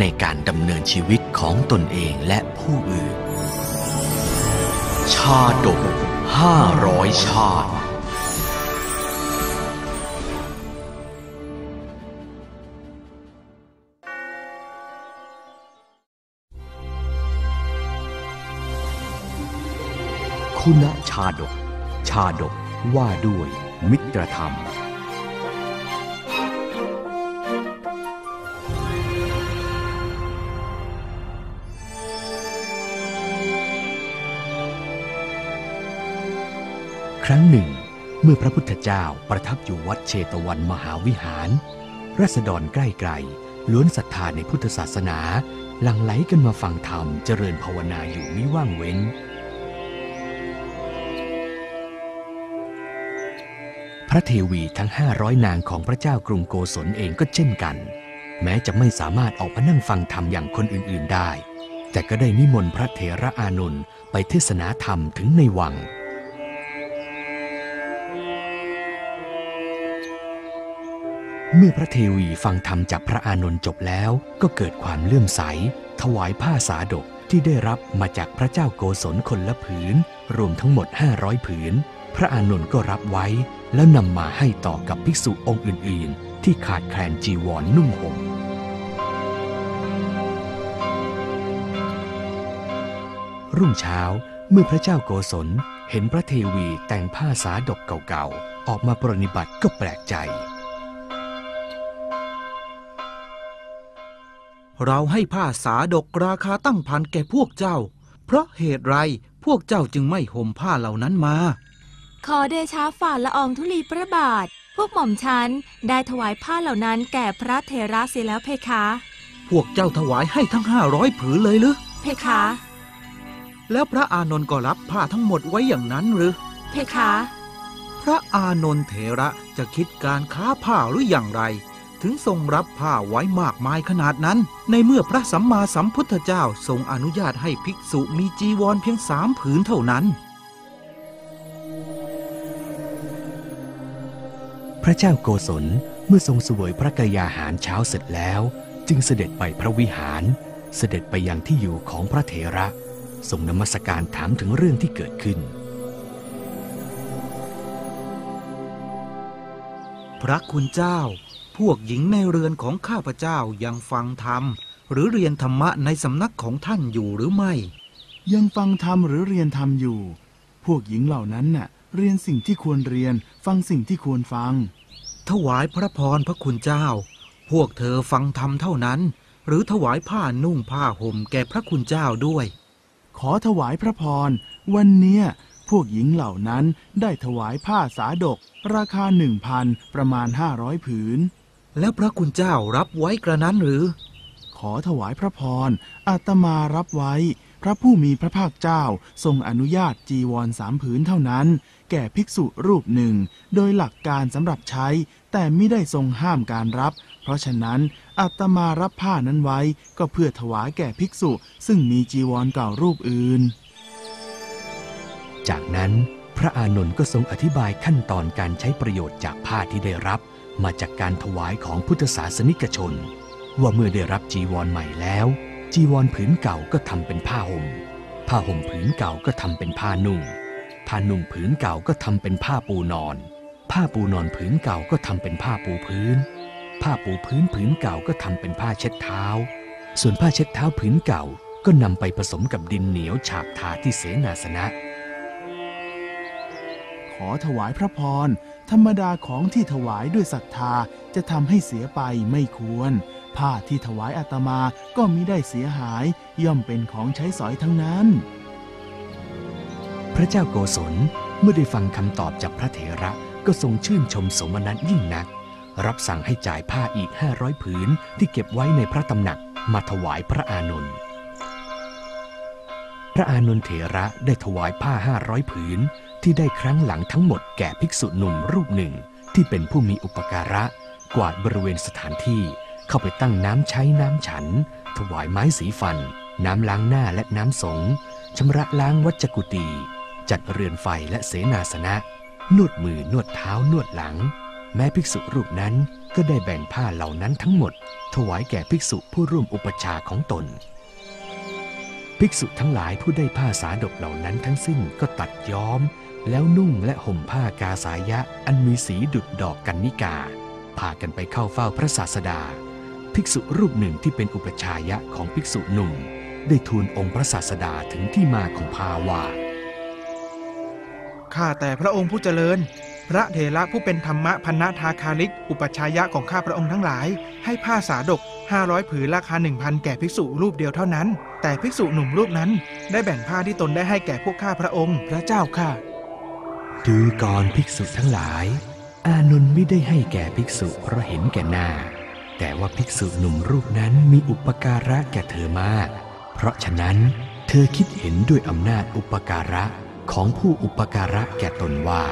ในการดำเนินชีวิตของตนเองและผู้อื่น ชาดกห้าร้อยชาติคุณชาดก ชาดกว่าด้วยมิตรธรรม ครั้งหนึ่ง เมื่อพระพุทธเจ้าประทับอยู่วัดเชตวันมหาวิหารรัษฎรใกล้ไกลล้วนศรัทธาในพุทธศาสนา หลั่งไหลกันมาฟังธรรมเจริญภาวนาอยู่มิว่างเว้น พระเทวีทั้ง 500 นางของพระเจ้ากรุงโกศลเองก็เช่นกัน แม้จะไม่สามารถออกมานั่งฟังธรรมอย่างคนอื่น ๆได้ แต่ก็ได้นิมนต์พระเถระอานนท์ไปเทศนาธรรมถึงในวัง เมื่อพระเทวีฟังธรรมจากพระอานนท์จบแล้วก็เกิดความเลื่อมใส ถวายผ้าสาดกที่ได้รับมาจากพระเจ้าโกศลคนละผืน รวมทั้งหมด 500 ผืน พระอานนท์ก็รับไว้ แล้วนำมาให้ต่อกับภิกษุองค์อื่น ๆ ที่ขาดแคลนจีวรนนุ่งห่มรุ่งเช้าเมื่อพระเจ้าโกศลเห็นพระเทวีแต่งผ้าสาดกเก่าๆ ออกมาปรนิบัติก็แปลกใจ เราให้ผ้าสาดกราคาตั้งพันแก่พวกเจ้า เพราะเหตุไรพวกเจ้าจึงไม่ห่มผ้าเหล่านั้นมา ขอเดชาฝ่าละอองธุลีพระบาท พวกหม่อมฉันได้ถวายผ้าเหล่านั้นแก่พระเทระเสียแล้วเพคะ พวกเจ้าถวายให้ทั้งห้าร้อยผืนเลยหรือเพคะ แล้วพระอานนท์ก็รับผ้าทั้งหมดไว้อย่างนั้นหรือเพคะ พระอานนท์เถระจะคิดการค้าผ้าหรืออย่างไร ถึงทรงรับผ้าไว้มากมายขนาดนั้น ในเมื่อพระสัมมาสัมพุทธเจ้าทรงอนุญาตให้ภิกษุมีจีวรเพียงสามผืนเท่านั้น พระเจ้าโกศลเมื่อทรงเสวยพระกยาหารเช้าเสร็จแล้ว จึงเสด็จไปพระวิหาร เสด็จไปยังที่อยู่ของพระเถระทรงนมัสการถามถึงเรื่องที่เกิดขึ้น พระคุณเจ้า พวกหญิงในเรือนของข้าพเจ้ายังฟังธรรม หรือเรียนธรรมะในสำนักของท่านอยู่หรือไม่ ยังฟังธรรมหรือเรียนธรรมอยู่ พวกหญิงเหล่านั้นน่ะ เรียนสิ่งที่ควรเรียน ฟังสิ่งที่ควรฟัง ถวายพระพรพระคุณเจ้า พวกเธอฟังธรรมเท่านั้น หรือถวายผ้านุ่งผ้าห่มแก่พระคุณเจ้าด้วย ขอถวายพระพร วันเนี้ยพวกหญิงเหล่านั้นได้ถวายผ้าสาดก ราคาหนึ่งพันประมาณห้าร้อยผืน แล้วพระคุณเจ้ารับไว้กระนั้นหรือ ขอถวายพระพร อาตมารับไว้ พระผู้มีพระภาคเจ้าทรงอนุญาตจีวรสามผืนเท่านั้น แก่ภิกษุรูปหนึ่ง โดยหลักการสำหรับใช้ แต่ไม่ได้ทรงห้ามการรับ เพราะฉะนั้นอาตมารับผ้านั้นไว้ ก็เพื่อถวายแก่ภิกษุ ซึ่งมีจีวรเก่ารูปอื่น จากนั้นพระอานนท์ก็ทรงอธิบายขั้นตอนการใช้ประโยชน์จากผ้าที่ได้รับ มาจากการถวายของพุทธศาสนิกชน ว่าเมื่อได้รับจีวรใหม่แล้ว จีวรผืนเก่าก็ทำเป็นผ้าห่ม ผ้าห่มผืนเก่าก็ทำเป็นผ้านุ่ง ผ้านุ่งผืนเก่าก็ทำเป็นผ้าปูนอน ผ้าปูนอนผืนเก่าก็ทำเป็นผ้าปูพื้น ผ้าปูพื้นผืนเก่าก็ทำเป็นผ้าเช็ดเท้า ส่วนผ้าเช็ดเท้าผืนเก่าก็นำไปผสมกับดินเหนียวฉาบทาที่เสนาสนะ ขอถวายพระพร ธรรมดาของที่ถวายด้วยศรัทธาจะทำให้เสียไปไม่ควร ผ้าที่ถวายอาตมาก็มิได้เสียหาย ย่อมเป็นของใช้สอยทั้งนั้น พระเจ้าโกศลเมื่อได้ฟังคำตอบจากพระเถระก็ทรงชื่นชมสมนัตยิ่งนัก รับสั่งให้จ่ายผ้าอีก 500 ผืนที่เก็บไว้ในพระตำหนักมาถวายพระอานนท์พระอานนท์เถระได้ถวายผ้าห้าร้อยผืน ที่ได้ครั้งหลังทั้งหมดแก่ภิกษุหนุ่มรูปหนึ่ง ที่เป็นผู้มีอุปการะ กวาดบริเวณสถานที่เข้าไปตั้งน้ำใช้น้ำฉัน ถวายไม้สีฟัน น้ำล้างหน้าและน้ำสงชำระล้างวัจกุตีจัดเรือนไฟและเสนาสนะ นวดมือนวดเท้านวดหลัง แม้ภิกษุรูปนั้นก็ได้แบ่งผ้าเหล่านั้นทั้งหมด ถวายแก่ภิกษุผู้ร่วมอุปชาของตน ภิกษุทั้งหลายผู้ได้ผ้าสาดกเหล่านั้นทั้งสิ้นก็ตัดย้อม แล้วนุ่งและห่มผ้ากาสายะอันมีสีดุดดอกกันนิกา พากันไปเข้าเฝ้าพระศาสดา ภิกษุรูปหนึ่งที่เป็นอุปชายะของภิกษุหนุ่ม ได้ทูลองค์พระศาสดาถึงที่มาของผ้าวาข้าแต่พระองค์ผู้เจริญ พระเถระผู้เป็นธรรมะพันนทาคาลิก อุปชายะของข้าพระองค์ทั้งหลาย ให้ผ้าสาดก 500 ผืนราคา 1,000 แก่ภิกษุรูปเดียวเท่านั้น แต่ภิกษุหนุ่มรูปนั้นได้แบ่งผ้าที่ตนได้ให้แก่พวกข้าพระองค์ พระเจ้าค่ะดูก่อนภิกษุทั้งหลาย อานนท์ไม่ได้ให้แก่ภิกษุเพราะเห็นแก่หน้า แต่ว่าภิกษุหนุ่มรูปนั้นมีอุปการะแก่เธอมาก เพราะฉะนั้นเธอคิดเห็นด้วยอำนาจอุปการะของผู้อุปการะแก่ตนว่า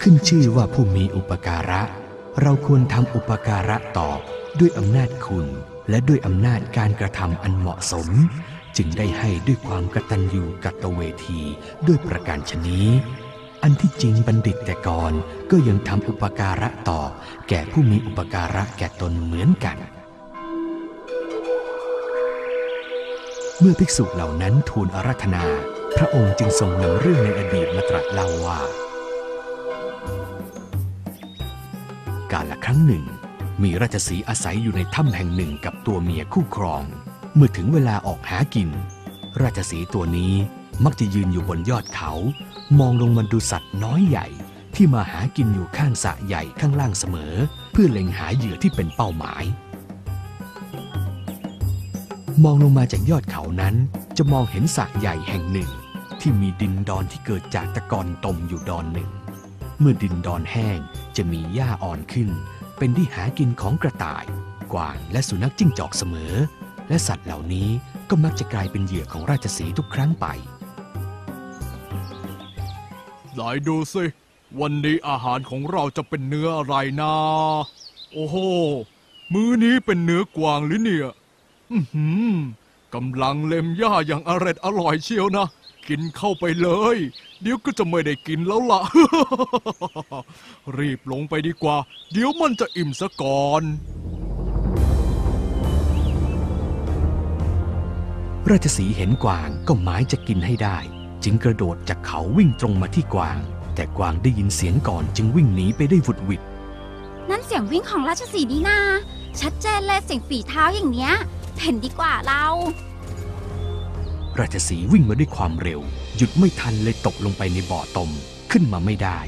ขึ้นชื่อว่าผู้มีอุปการะ เราควรทำอุปการะตอบ ด้วยอำนาจคุณและด้วยอำนาจการกระทำอันเหมาะสม จึงได้ให้ด้วยความกตัญญูกตเวทีด้วยประการชนี้อันที่จริงบัณฑิตแต่ก่อนก็ยังทำอุปการะต่อแก่ผู้มีอุปการะแก่ตนเหมือนกัน เมื่อภิกษุเหล่านั้นทูลอาราธนา พระองค์จึงทรงนำเรื่องในอดีตมาตรัสเล่าว่า กาลครั้งหนึ่ง มีราชสีอาศัยอยู่ในถ้ำแห่งหนึ่งกับตัวเมียคู่ครอง เมื่อถึงเวลาออกหากิน ราชสีตัวนี้มักจะยืนอยู่บนยอดเขา มองลงมาดูสัตว์น้อยใหญ่ ที่มาหากินอยู่ข้างสระใหญ่ข้างล่างเสมอ เพื่อเล็งหาเหยื่อที่เป็นเป้าหมาย มองลงมาจากยอดเขานั้น จะมองเห็นสระใหญ่แห่งหนึ่ง ที่มีดินดอนที่เกิดจากตะกอนตมอยู่ดอนหนึ่ง เมื่อดินดอนแห้งจะมีหญ้าอ่อนขึ้น เป็นที่หากินของกระต่าย กวางและสุนัขจิ้งจอกเสมอ และสัตว์เหล่านี้ก็มักจะกลายเป็นเหยื่อของราชสีทุกครั้งไป ไหนดูสิ วันนี้อาหารของเราจะเป็นเนื้ออะไรนะ โอ้โห มื้อนี้เป็นเนื้อกวางหรือเนี่ย อือหือกำลังเล็มหญ้าอย่างอร็ดอร่อยเชียวนะ กินเข้าไปเลย เดี๋ยวก็จะไม่ได้กินแล้วล่ะ รีบลงไปดีกว่า เดี๋ยวมันจะอิ่มซะก่อน ราชสีห์เห็นกวางก็หมายจะกินให้ได้ จึงกระโดดจากเขาวิ่งตรงมาที่กวาง แต่กวางได้ยินเสียงก่อนจึงวิ่งหนีไปได้หวุดหวิดนั่นเสียงวิ่งของราชสีห์นี่นาชัดเจนเลยเสียงฝีเท้าอย่างเนี้ยเห็นดีกว่าเรา ราชสีห์วิ่งมาด้วยความเร็ว หยุดไม่ทันเลยตกลงไปในบ่อตม ขึ้นมาไม่ได้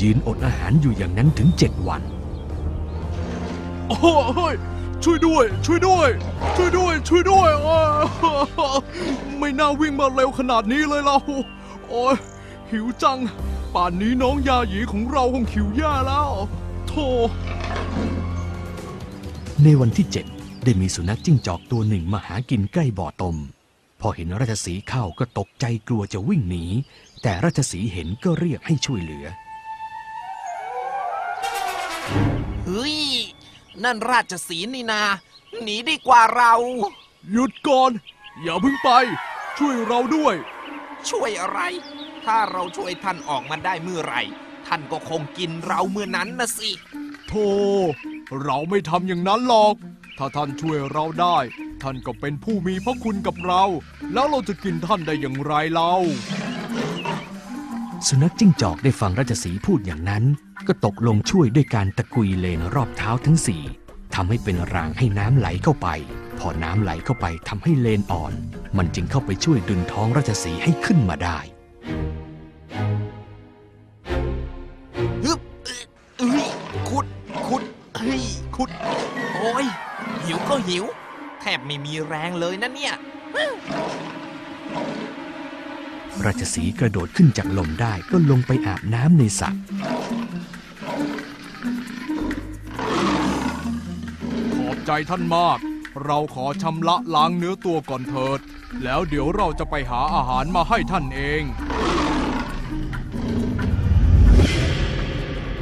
ยืนอดอาหารอยู่อย่างนั้นถึงเจ็ดวัน โอ้เฮ้ยช่วยด้วย ช่วยด้วย ช่วยด้วย ช่วยด้วยอ้าวไม่น่าวิ่งมาเร็วขนาดนี้เลยเราโอ้ยหิวจัง ป่านนี้น้องยาหยีของเราคงหิวแย่แล้วโธ่ในวันที่เจ็ดได้มีสุนัขจิ้งจอกตัวหนึ่งมาหากินใกล้บ่อตม พอเห็นราชสีห์เข้าก็ตกใจกลัวจะวิ่งหนี แต่ราชสีห์เห็นก็เรียกให้ช่วยเหลือเฮ้ยนั่นราชสีห์นี่นา หนีดีกว่าเรา หยุดก่อน อย่าเพิ่งไป ช่วยเราด้วย ช่วยอะไร ถ้าเราช่วยท่านออกมาได้เมื่อไหร่ ท่านก็คงกินเราเมื่อนั้นนะสิ โธ่เราไม่ทำอย่างนั้นหรอก ถ้าท่านช่วยเราได้ ท่านก็เป็นผู้มีพระคุณกับเรา แล้วเราจะกินท่านได้อย่างไรเล่าสุนัขจิ้งจอกได้ฟังราชสีพูดอย่างนั้น ก็ตกลงช่วยด้วยการตะกุยเลนรอบเท้าทั้งสี่ทำให้เป็นรางให้น้ำไหลเข้าไป พอน้ำไหลเข้าไปทำให้เลนอ่อน มันจึงเข้าไปช่วยดึงท้องราชสีให้ขึ้นมาได้ แรงเลยนะเนี่ย ราชสีห์กระโดดขึ้นจากลมได้ก็ลงไปอาบน้ำในสระขอบใจท่านมาก เราขอชำระล้างเนื้อตัวก่อนเถิด แล้วเดี๋ยวเราจะไปหาอาหารมาให้ท่านเอง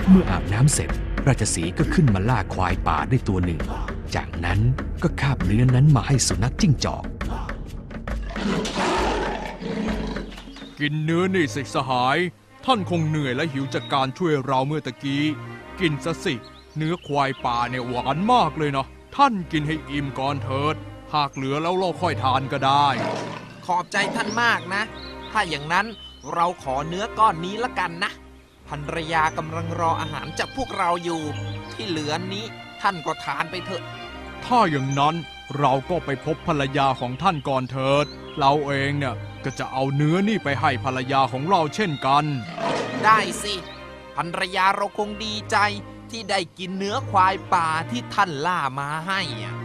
เมื่ออาบน้ำเสร็จ ราชสีห์ก็ขึ้นมาล่าควายป่าได้ตัวหนึ่ง จากนั้นก็คาบเนื้อนั้นมาให้สุนัขจิ้งจอก กินเนื้อนี่สิสหาย ท่านคงเหนื่อยและหิวจากการช่วยเราเมื่อตะกี้ กินซะสิ เนื้อควายป่าเนี่ยหวานมากเลยนะท่านกินให้อิ่มก่อนเถิด หากเหลือแล้วเราค่อยทานก็ได้ ขอบใจท่านมากนะ ถ้าอย่างนั้นเราขอเนื้อก้อนนี้ละกันนะภรรยากำลังรออาหารจากพวกเราอยู่ ที่เหลือนี้ท่านก็ทานไปเถอะ ถ้าอย่างนั้นเราก็ไปพบภรรยาของท่านก่อนเถิด เราเองเนี่ยก็จะเอาเนื้อนี่ไปให้ภรรยาของเราเช่นกัน ได้สิภรรยาเราคงดีใจที่ได้กินเนื้อควายป่าที่ท่านล่ามาให้อะ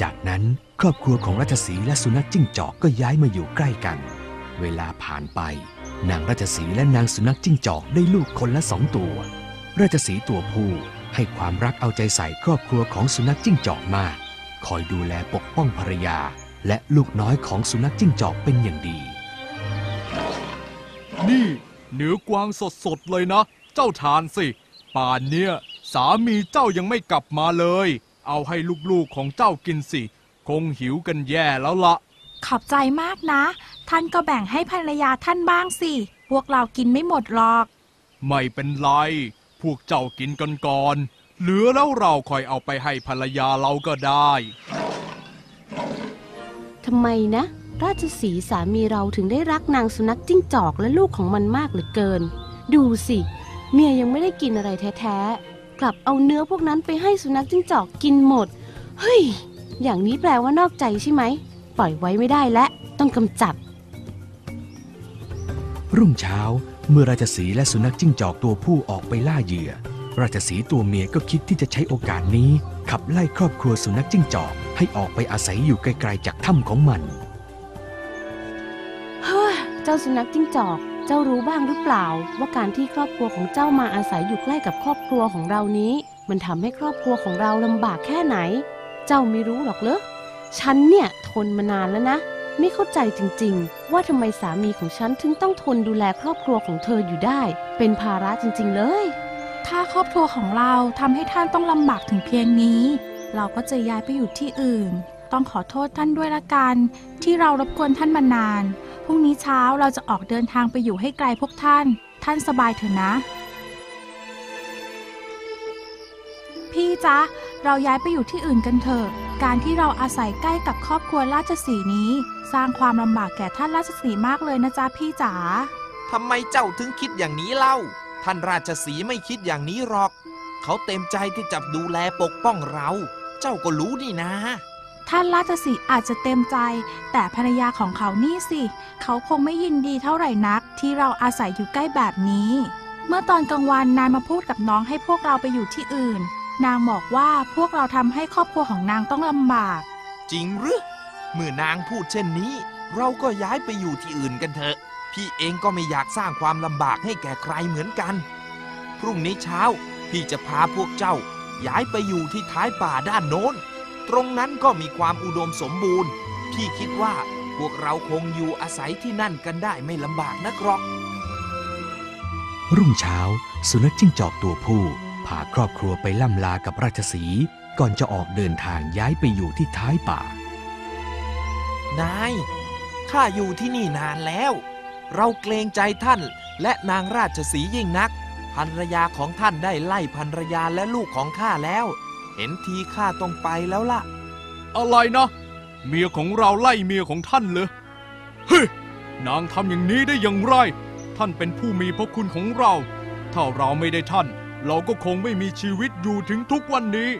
จากนั้นครอบครัวของราชสีห์และสุนัขจิ้งจอกก็ย้ายมาอยู่ใกล้กัน เวลาผ่านไป นางราชสีห์และนางสุนัขจิ้งจอกได้ลูกคนละสองตัว ราชสีห์ตัวผู้ ให้ความรักเอาใจใส่ครอบครัวของสุนัขจิ้งจอกมาก คอยดูแลปกป้องภรรยา และลูกน้อยของสุนัขจิ้งจอกเป็นอย่างดี นี่เนื้อกวางสดๆเลยนะ เจ้าทานสิ ป่านเนี้ยสามีเจ้ายังไม่กลับมาเลย เอาให้ลูกๆของเจ้ากินสิ คงหิวกันแย่แล้วละขอบใจมากนะ ท่านก็แบ่งให้ภรรยาท่านบ้างสิ พวกเรากินไม่หมดหรอก ไม่เป็นไร พวกเจ้ากินกันก่อน เหลือแล้วเราคอยเอาไปให้ภรรยาเราก็ได้ทำไมนะ ราชสีห์สามีเราถึงได้รักนางสุนัขจิ้งจอกและลูกของมันมากเหลือเกิน ดูสิ เมียยังไม่ได้กินอะไรแท้ๆ กลับเอาเนื้อพวกนั้นไปให้สุนัขจิ้งจอกกินหมด เฮ้ย อย่างนี้แปลว่านอกใจใช่ไหม ปล่อยไว้ไม่ได้และ ต้องกำจัด รุ่งเช้า เมื่อราชสีและสุนัขจิ้งจอกตัวผู้ออกไปล่าเหยื่อ ราชสีตัวเมียก็คิดที่จะใช้โอกาสนี้ ขับไล่ครอบครัวสุนัขจิ้งจอกให้ออกไปอาศัยอยู่ไกลๆจากถ้ำของมัน เฮ้ย เจ้าสุนัขจิ้งจอก เจ้ารู้บ้างหรือเปล่า ว่าการที่ครอบครัวของเจ้ามาอาศัยอยู่ใกล้กับครอบครัวของเรานี้ มันทำให้ครอบครัวของเราลำบากแค่ไหน เจ้าไม่รู้หรอกเหรอฉันเนี่ยทนมานานแล้วนะ ไม่เข้าใจจริงๆ ว่าทำไมสามีของฉันถึงต้องทนดูแลครอบครัวของเธออยู่ได้ เป็นภาระจริงๆเลย ถ้าครอบครัวของเราทำให้ท่านต้องลำบากถึงเพียงนี้ เราก็จะย้ายไปอยู่ที่อื่น ต้องขอโทษท่านด้วยละกัน ที่เรารบกวนท่านมานาน พรุ่งนี้เช้าเราจะออกเดินทางไปอยู่ให้ไกลพวกท่าน ท่านสบายเถอะนะ พี่จ๊ะ เราย้ายไปอยู่ที่อื่นกันเถอะ การที่เราอาศัยใกล้กับครอบครัวราชสีห์นี้ สร้างความลำบากแก่ท่านราชสีห์มากเลยนะจ๊ะพี่จ๋าทำไมเจ้าถึงคิดอย่างนี้เล่า ท่านราชสีห์ไม่คิดอย่างนี้หรอก เขาเต็มใจที่จะดูแลปกป้องเรา เจ้าก็รู้นี่นะ ท่านราชสีห์อาจจะเต็มใจ แต่ภรรยาของเขานี่สิ เขาคงไม่ยินดีเท่าไหร่นัก ที่เราอาศัยอยู่ใกล้แบบนี้ เมื่อตอนกลางวันนายมาพูดกับน้องให้พวกเราไปอยู่ที่อื่น นางบอกว่าพวกเราทำให้ครอบครัวของนางต้องลำบาก จริงหรือเมื่อนางพูดเช่นนี้ เราก็ย้ายไปอยู่ที่อื่นกันเถอะ พี่เองก็ไม่อยากสร้างความลำบากให้แก่ใครเหมือนกัน พรุ่งนี้เช้า พี่จะพาพวกเจ้า ย้ายไปอยู่ที่ท้ายป่าด้านโน้น ตรงนั้นก็มีความอุดมสมบูรณ์ พี่คิดว่าพวกเราคงอยู่อาศัยที่นั่นกันได้ไม่ลำบากนักหรอก รุ่งเช้า สุนัขจิ้งจอกตัวผู้พาครอบครัวไปล่ำลากับราชสีห์ก่อนจะออกเดินทางย้ายไปอยู่ที่ท้ายป่า นาย ข้าอยู่ที่นี่นานแล้ว เราเกรงใจท่านและนางราชสีห์ยิ่งนักภรรยาของท่านได้ไล่ภรรยาและลูกของข้าแล้ว เห็นทีข้าต้องไปแล้วล่ะ อะไรนะเมียของเราไล่เมียของท่านเลยเฮ้ยนางทำอย่างนี้ได้อย่างไร ท่านเป็นผู้มีพระคุณของเรา ถ้าเราไม่ได้ท่าน เราก็คงไม่มีชีวิตอยู่ถึงทุกวันนี้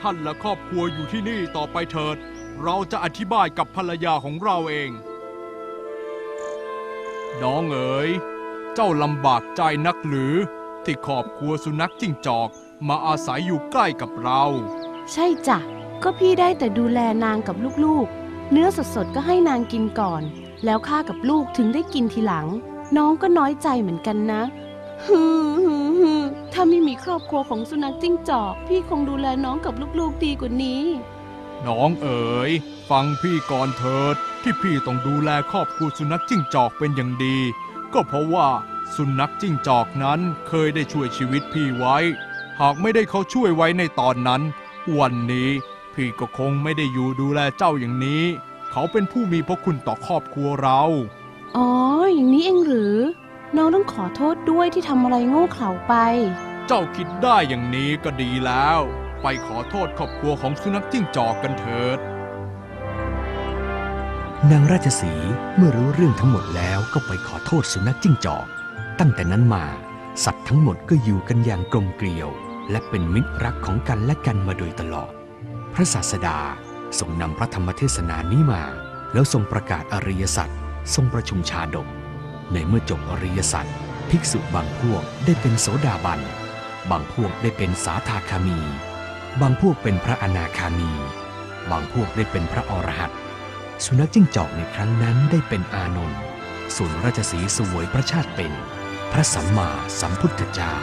ท่านและครอบครัวอยู่ที่นี่ต่อไปเถิด เราจะอธิบายกับภรรยาของเราเอง น้องเอ๋ย เจ้าลำบากใจนักหรือ ที่ครอบครัวสุนัขจิ้งจอกมาอาศัยอยู่ใกล้กับเรา ใช่จ้ะ ก็พี่ได้แต่ดูแลนางกับลูกๆ เนื้อสดๆ ก็ให้นางกินก่อน แล้วข้ากับลูกถึงได้กินทีหลัง น้องก็น้อยใจเหมือนกันนะฮึ ถ้าไม่มีครอบครัวของสุนัขจิ้งจอก พี่คงดูแลน้องกับลูกๆดีกว่านี้ น้องเอ๋ย ฟังพี่ก่อนเถิด ที่พี่ต้องดูแลครอบครัวสุนัขจิ้งจอกเป็นอย่างดี ก็เพราะว่าสุนัขจิ้งจอกนั้นเคยได้ช่วยชีวิตพี่ไว้ หากไม่ได้เขาช่วยไว้ในตอนนั้น วันนี้พี่ก็คงไม่ได้อยู่ดูแลเจ้าอย่างนี้ เขาเป็นผู้มีพระคุณต่อครอบครัวเรา อ๋อ อย่างนี้เองหรือ น้องต้องขอโทษด้วยที่ทำอะไรโง่เขลาไป เจ้าคิดได้อย่างนี้ก็ดีแล้ว ไปขอโทษครอบครัวของสุนัขจิ้งจอกกันเถิด นางราชสีห์เมื่อรู้เรื่องทั้งหมดแล้วก็ไปขอโทษสุนัขจิ้งจอก ตั้งแต่นั้นมา สัตว์ทั้งหมดก็อยู่กันอย่างกลมเกลียว และเป็นมิตรรักของกันและกันมาโดยตลอด พระศาสดาทรงนำพระธรรมเทศนานี้มา แล้วทรงประกาศอริยสัจทรงประชุมชาดก ในเมื่อจบอริยสัจภิกษุบางพวกได้เป็นโสดาบัน บางพวกได้เป็นสาทาคามี บางพวกเป็นพระอนาคามี บางพวกได้เป็นพระอรหันต์สุนัขจิ้งจอกในครั้งนั้นได้เป็นอานนท์ส่วนราชสีสวยพระชาติเป็น พระสัมมาสัมพุทธเจ้า